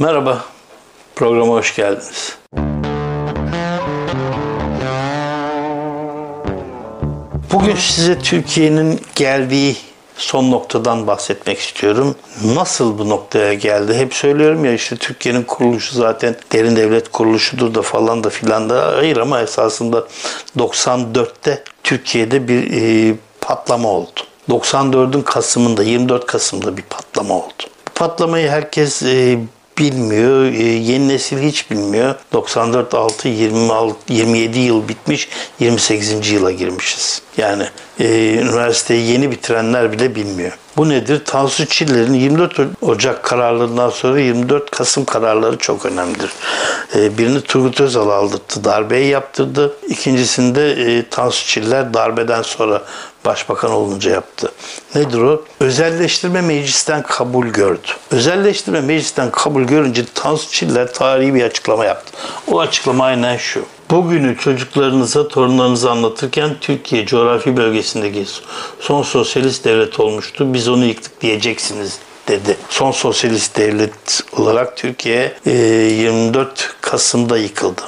Merhaba, programa hoş geldiniz. Bugün size Türkiye'nin geldiği son noktadan bahsetmek istiyorum. Nasıl bu noktaya geldi? Hep söylüyorum ya işte Türkiye'nin kuruluşu zaten derin devlet kuruluşudur da falan da filan da hayır ama esasında 94'te Türkiye'de bir e, patlama oldu. 94'ün Kasım'ında 24 Kasım'da bir patlama oldu. Bu patlamayı herkes e, bilmiyor. E, yeni nesil hiç bilmiyor. 94 6 26 27 yıl bitmiş. 28. yıla girmişiz. Yani e, üniversiteyi yeni bitirenler bile bilmiyor. Bu nedir? Tansu Çiller'in 24 Ocak kararlarından sonra 24 Kasım kararları çok önemlidir. E, birini Turgut Özal aldırdı, darbeyi yaptırdı. İkincisinde e, Tansu Çiller darbeden sonra başbakan olunca yaptı. Nedir o? Özelleştirme meclisten kabul gördü. Özelleştirme meclisten kabul görünce Tansu Çiller tarihi bir açıklama yaptı. O açıklama aynen şu. Bugünü çocuklarınıza, torunlarınıza anlatırken Türkiye coğrafi bölgesindeki son sosyalist devlet olmuştu. Biz onu yıktık diyeceksiniz dedi. Son sosyalist devlet olarak Türkiye 24 Kasım'da yıkıldı.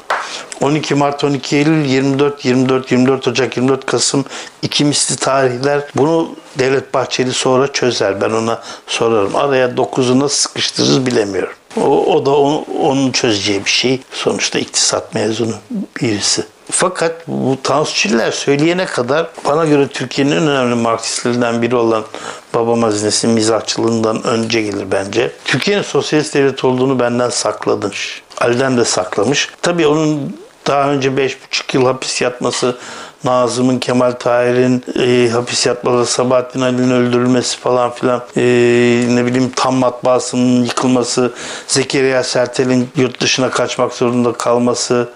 12 Mart, 12 Eylül, 24, 24, 24 Ocak, 24 Kasım iki misli tarihler. Bunu Devlet Bahçeli sonra çözer. Ben ona sorarım. Araya 9'u nasıl sıkıştırırız bilemiyorum. O, o da onu, onun çözeceği bir şey. Sonuçta iktisat mezunu birisi. Fakat bu Tansu Çiller söyleyene kadar bana göre Türkiye'nin en önemli Marksistlerinden biri olan babam hazinesinin mizahçılığından önce gelir bence. Türkiye'nin sosyalist devlet olduğunu benden saklamış. Ali'den de saklamış. Tabii onun daha önce 5,5 yıl hapis yatması, Nazım'ın, Kemal Tahir'in e, hapis yatmaları, Sabahattin Ali'nin öldürülmesi falan filan, e, ne bileyim tam matbaasının yıkılması, Zekeriya Sertel'in yurt dışına kaçmak zorunda kalması,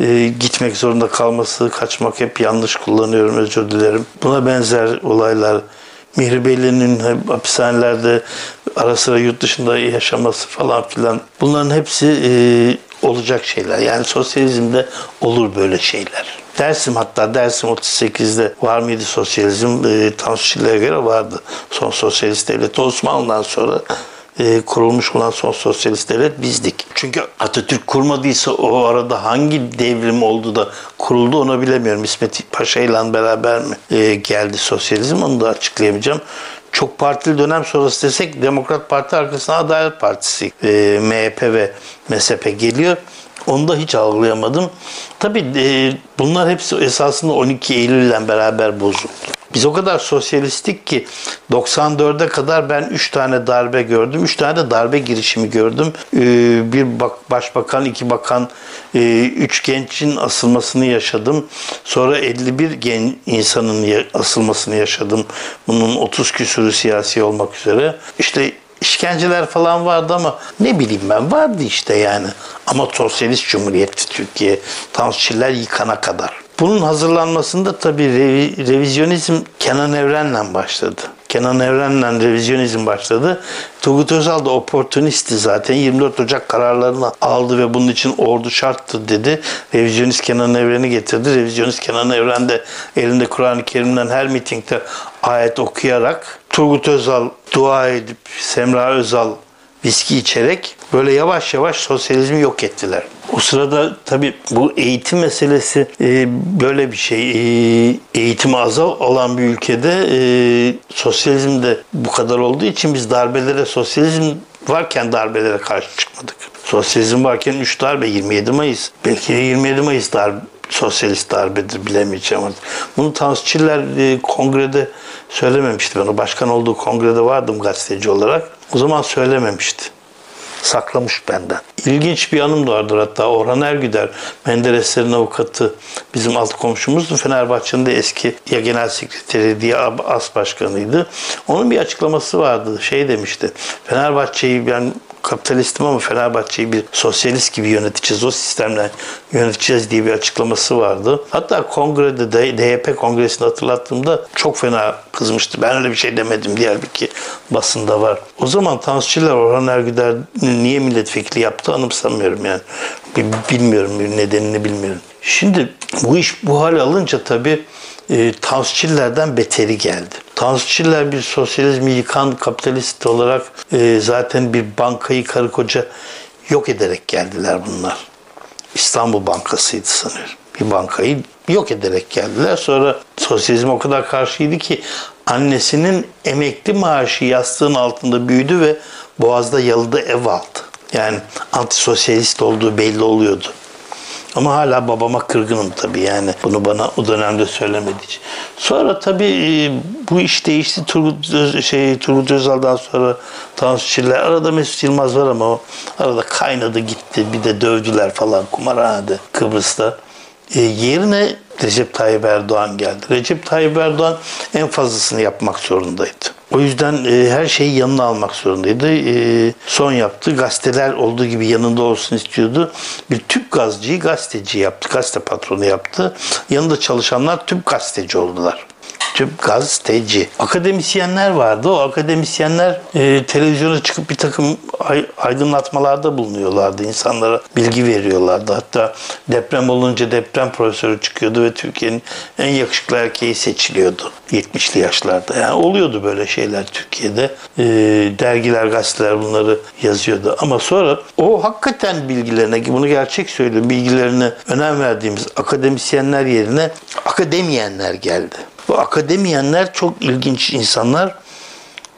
e, gitmek zorunda kalması, kaçmak hep yanlış kullanıyorum özür dilerim. Buna benzer olaylar Mihribeli'nin hapishanelerde ara sıra yurt dışında yaşaması falan filan bunların hepsi e, olacak şeyler. Yani sosyalizmde olur böyle şeyler. Dersim hatta Dersim 38'de var mıydı sosyalizm? E, Tansu göre vardı. Son sosyalist devlet Osmanlı'dan sonra e, kurulmuş olan son sosyalist devlet bizdik. Çünkü Atatürk kurmadıysa o arada hangi devrim oldu da kuruldu onu bilemiyorum. İsmet Paşa ile beraber mi e, geldi sosyalizm onu da açıklayamayacağım çok partili dönem sonrası desek Demokrat Parti arkasına Adalet Partisi, e, MHP ve MSP geliyor. Onu da hiç algılayamadım. Tabii e, bunlar hepsi esasında 12 Eylül'le beraber bozuldu. Biz o kadar sosyalistik ki 94'e kadar ben 3 tane darbe gördüm. 3 tane de darbe girişimi gördüm. Ee, bir başbakan, iki bakan, 3 e, gençin asılmasını yaşadım. Sonra 51 gen insanın asılmasını yaşadım. Bunun 30 küsürü siyasi olmak üzere. İşte işkenceler falan vardı ama ne bileyim ben vardı işte yani. Ama sosyalist cumhuriyetti Türkiye. Tansiçiler yıkana kadar. Bunun hazırlanmasında tabii revi, revizyonizm Kenan Evren'le başladı. Kenan Evren'le revizyonizm başladı. Turgut Özal da oportunisti zaten. 24 Ocak kararlarını aldı ve bunun için ordu şarttır dedi. Revizyonist Kenan Evren'i getirdi. Revizyonist Kenan Evren de elinde Kur'an-ı Kerim'den her mitingde ayet okuyarak Turgut Özal dua edip Semra Özal viski içerek böyle yavaş yavaş sosyalizmi yok ettiler. O sırada tabii bu eğitim meselesi e, böyle bir şey. E, eğitimi az olan bir ülkede e, sosyalizm de bu kadar olduğu için biz darbelere sosyalizm varken darbelere karşı çıkmadık. Sosyalizm varken 3 darbe 27 Mayıs. Belki de 27 Mayıs darbe sosyalist darbedir bilemeyeceğim. Bunu Tansu Çiller e, kongrede söylememişti. Ben o başkan olduğu kongrede vardım gazeteci olarak. O zaman söylememişti saklamış benden. İlginç bir anım da vardır hatta Orhan Ergüder, Mendereslerin avukatı, bizim alt komşumuzdu. Fenerbahçe'nin de eski ya genel sekreteri diye as başkanıydı. Onun bir açıklaması vardı. Şey demişti. Fenerbahçe'yi ben kapitalistim ama Fenerbahçe'yi bir sosyalist gibi yöneteceğiz. O sistemle yöneteceğiz diye bir açıklaması vardı. Hatta kongrede de DYP kongresini hatırlattığımda çok fena kızmıştı. Ben öyle bir şey demedim diğer bir basında var. O zaman Tansu Çiller Orhan Ergüder niye milletvekili yaptı anımsamıyorum yani. Bilmiyorum bir nedenini bilmiyorum. Şimdi bu iş bu hale alınca tabii e, Tansu Çiller'den beteri geldi. Tansu Çiller bir sosyalizmi yıkan kapitalist olarak e, zaten bir bankayı karı koca yok ederek geldiler bunlar. İstanbul Bankası'ydı sanıyorum. Bir bankayı yok ederek geldiler. Sonra sosyalizm o kadar karşıydı ki annesinin emekli maaşı yastığın altında büyüdü ve Boğaz'da yalıda ev aldı. Yani antisosyalist olduğu belli oluyordu. Ama hala babama kırgınım tabii yani. Bunu bana o dönemde söylemedi hiç. Sonra tabii e, bu iş değişti. Turgut, şey, Turgut Özal'dan sonra Tansu Çiller. Arada Mesut Yılmaz var ama o arada kaynadı gitti. Bir de dövdüler falan kumarhanede Kıbrıs'ta. E, yerine Recep Tayyip Erdoğan geldi. Recep Tayyip Erdoğan en fazlasını yapmak zorundaydı. O yüzden e, her şeyi yanına almak zorundaydı. E, son yaptı. Gazeteler olduğu gibi yanında olsun istiyordu. Bir tüp gazcıyı gazeteci yaptı. Gazete patronu yaptı. Yanında çalışanlar tüp gazeteci oldular. Tüp gazeteci. Akademisyenler vardı. O akademisyenler e, televizyona çıkıp bir takım ay- aydınlatmalarda bulunuyorlardı. İnsanlara bilgi veriyorlardı. Hatta deprem olunca deprem profesörü çıkıyordu ve Türkiye'nin en yakışıklı erkeği seçiliyordu. 70'li yaşlarda. Yani oluyordu böyle şeyler Türkiye'de. E, dergiler, gazeteler bunları yazıyordu. Ama sonra o hakikaten bilgilerine, bunu gerçek söylüyorum, bilgilerine önem verdiğimiz akademisyenler yerine akademiyenler geldi. Bu akademiyenler çok ilginç insanlar.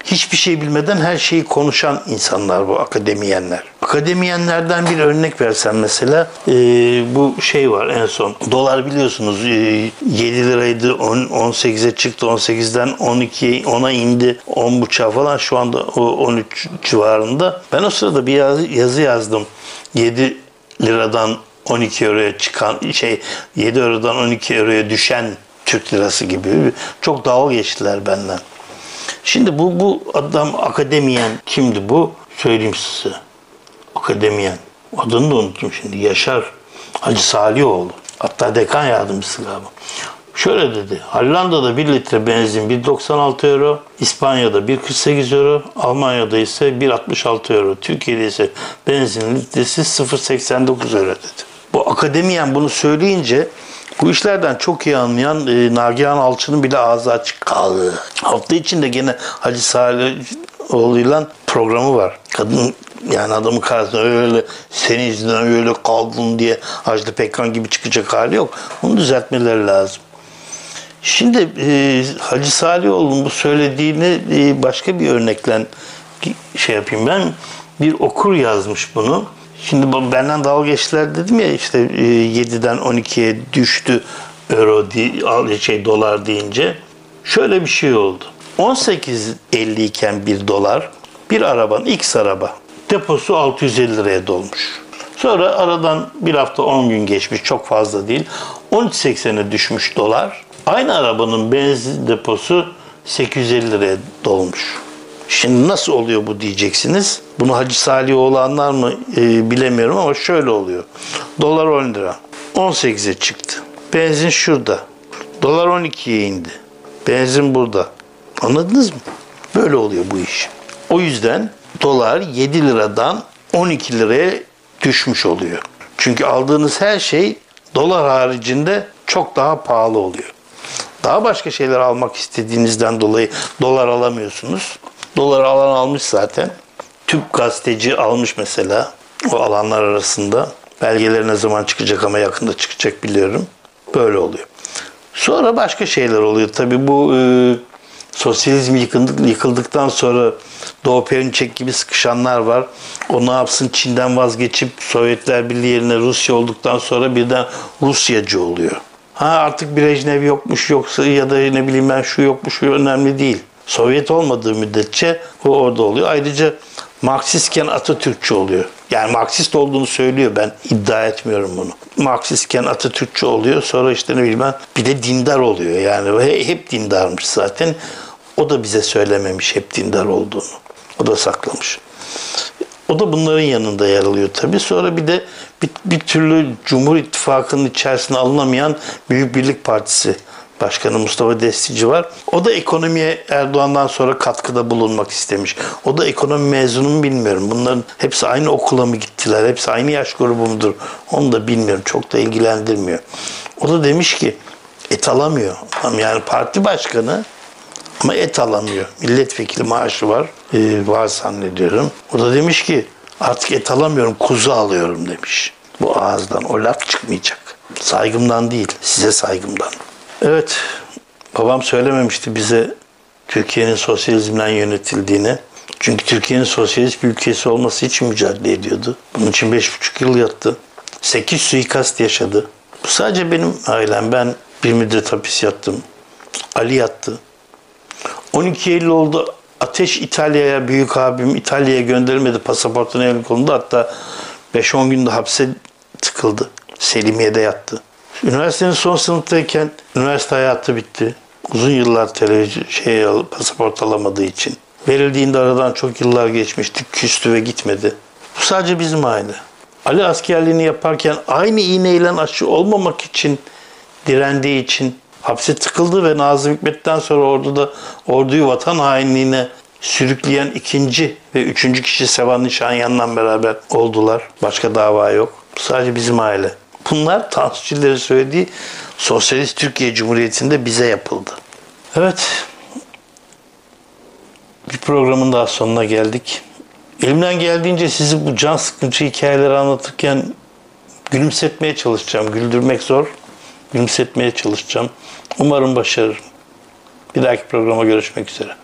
Hiçbir şey bilmeden her şeyi konuşan insanlar bu akademiyenler. Akademiyenlerden bir örnek versem mesela e, bu şey var en son. Dolar biliyorsunuz e, 7 liraydı 10, 18'e çıktı 18'den 12'ye 10'a indi 10.5'a falan şu anda o 13 civarında. Ben o sırada bir yaz- yazı yazdım. 7 liradan 12 euroya çıkan şey 7 eurodan 12 euroya düşen Türk lirası gibi çok dalga geçtiler benden. Şimdi bu bu adam akademiyen kimdi bu? Söyleyeyim size. Akademiyen. Adını da unuttum şimdi. Yaşar Hacı Salihoğlu. Hatta dekan yardımcısı galiba. Şöyle dedi. Hollanda'da 1 litre benzin 1.96 euro, İspanya'da 1.48 euro, Almanya'da ise 1.66 euro, Türkiye'de ise benzin litresi 0.89 euro dedi. Bu akademiyen bunu söyleyince bu işlerden çok iyi anlayan e, Nagihan Alçı'nın bile ağzı açık kaldı. Hafta içinde gene Hacı Salihoğlu'yla programı var. Kadın yani adamın karşısında öyle senin yüzünden öyle kaldın diye Ajda Pekkan gibi çıkacak hali yok. Onu düzeltmeleri lazım. Şimdi e, Hacı Salihoğlu'nun bu söylediğini e, başka bir örnekle şey yapayım ben. Bir okur yazmış bunu. Şimdi benden dalga geçtiler dedim ya işte e, 7'den 12'ye düştü euro di- şey dolar deyince. Şöyle bir şey oldu. 18.50 iken bir dolar bir arabanın X araba deposu 650 liraya dolmuş. Sonra aradan bir hafta 10 gün geçmiş çok fazla değil. 13.80'e düşmüş dolar. Aynı arabanın benzin deposu 850 liraya dolmuş. Şimdi nasıl oluyor bu diyeceksiniz. Bunu Hacı Salih olanlar mı e, bilemiyorum ama şöyle oluyor. Dolar 10 lira. 18'e çıktı. Benzin şurada. Dolar 12'ye indi. Benzin burada. Anladınız mı? Böyle oluyor bu iş. O yüzden dolar 7 liradan 12 liraya düşmüş oluyor. Çünkü aldığınız her şey dolar haricinde çok daha pahalı oluyor. Daha başka şeyler almak istediğinizden dolayı dolar alamıyorsunuz. Dolar alan almış zaten. Tüp gazeteci almış mesela o alanlar arasında. Belgeleri ne zaman çıkacak ama yakında çıkacak biliyorum. Böyle oluyor. Sonra başka şeyler oluyor. Tabii bu e, sosyalizm yıkıldık, yıkıldıktan sonra Doğu Perinçek gibi sıkışanlar var. O ne yapsın Çin'den vazgeçip Sovyetler Birliği yerine Rusya olduktan sonra birden Rusyacı oluyor. Ha artık Brejnev yokmuş yoksa ya da ne bileyim ben şu yokmuş şu önemli değil. Sovyet olmadığı müddetçe o orada oluyor. Ayrıca Marksistken Atatürkçü oluyor. Yani Marksist olduğunu söylüyor ben iddia etmiyorum bunu. Marksistken Atatürkçü oluyor sonra işte ne bileyim ben bir de dindar oluyor. Yani he- hep dindarmış zaten. O da bize söylememiş hep dindar olduğunu. O da saklamış. O da bunların yanında yer alıyor tabii. Sonra bir de bir, bir türlü Cumhur İttifakı'nın içerisine alınamayan Büyük Birlik Partisi Başkanı Mustafa Destici var. O da ekonomiye Erdoğan'dan sonra katkıda bulunmak istemiş. O da ekonomi mezunu mu bilmiyorum. Bunların hepsi aynı okula mı gittiler? Hepsi aynı yaş grubu mudur? Onu da bilmiyorum. Çok da ilgilendirmiyor. O da demiş ki et alamıyor. Yani parti başkanı ama et alamıyor. Milletvekili maaşı var. Ee, var zannediyorum. O da demiş ki Artık et alamıyorum, kuzu alıyorum demiş. Bu ağızdan o laf çıkmayacak. Saygımdan değil, size saygımdan. Evet, babam söylememişti bize Türkiye'nin sosyalizmden yönetildiğini. Çünkü Türkiye'nin sosyalist bir ülkesi olması için mücadele ediyordu. Bunun için beş buçuk yıl yattı. Sekiz suikast yaşadı. Bu sadece benim ailem. Ben bir müddet hapis yattım. Ali yattı. 12 Eylül oldu. Ateş İtalya'ya, büyük abim İtalya'ya göndermedi pasaportunu elin kolunda. Hatta 5-10 günde hapse tıkıldı. Selimiye'de yattı. Üniversitenin son sınıftayken üniversite hayatı bitti. Uzun yıllar televizyon şey pasaport alamadığı için. Verildiğinde aradan çok yıllar geçmişti. Küstü ve gitmedi. Bu sadece bizim aile. Ali askerliğini yaparken aynı iğneyle aşı olmamak için direndiği için hapse tıkıldı ve Nazım Hikmet'ten sonra orduda orduyu vatan hainliğine sürükleyen ikinci ve üçüncü kişi Sevan Nişanyan'la beraber oldular. Başka dava yok. Sadece bizim aile. Bunlar Tansu söylediği Sosyalist Türkiye Cumhuriyeti'nde bize yapıldı. Evet. Bir programın daha sonuna geldik. Elimden geldiğince sizi bu can sıkıntı hikayeleri anlatırken gülümsetmeye çalışacağım. Güldürmek zor. Gülümsetmeye çalışacağım. Umarım başarırım. Bir dahaki programa görüşmek üzere.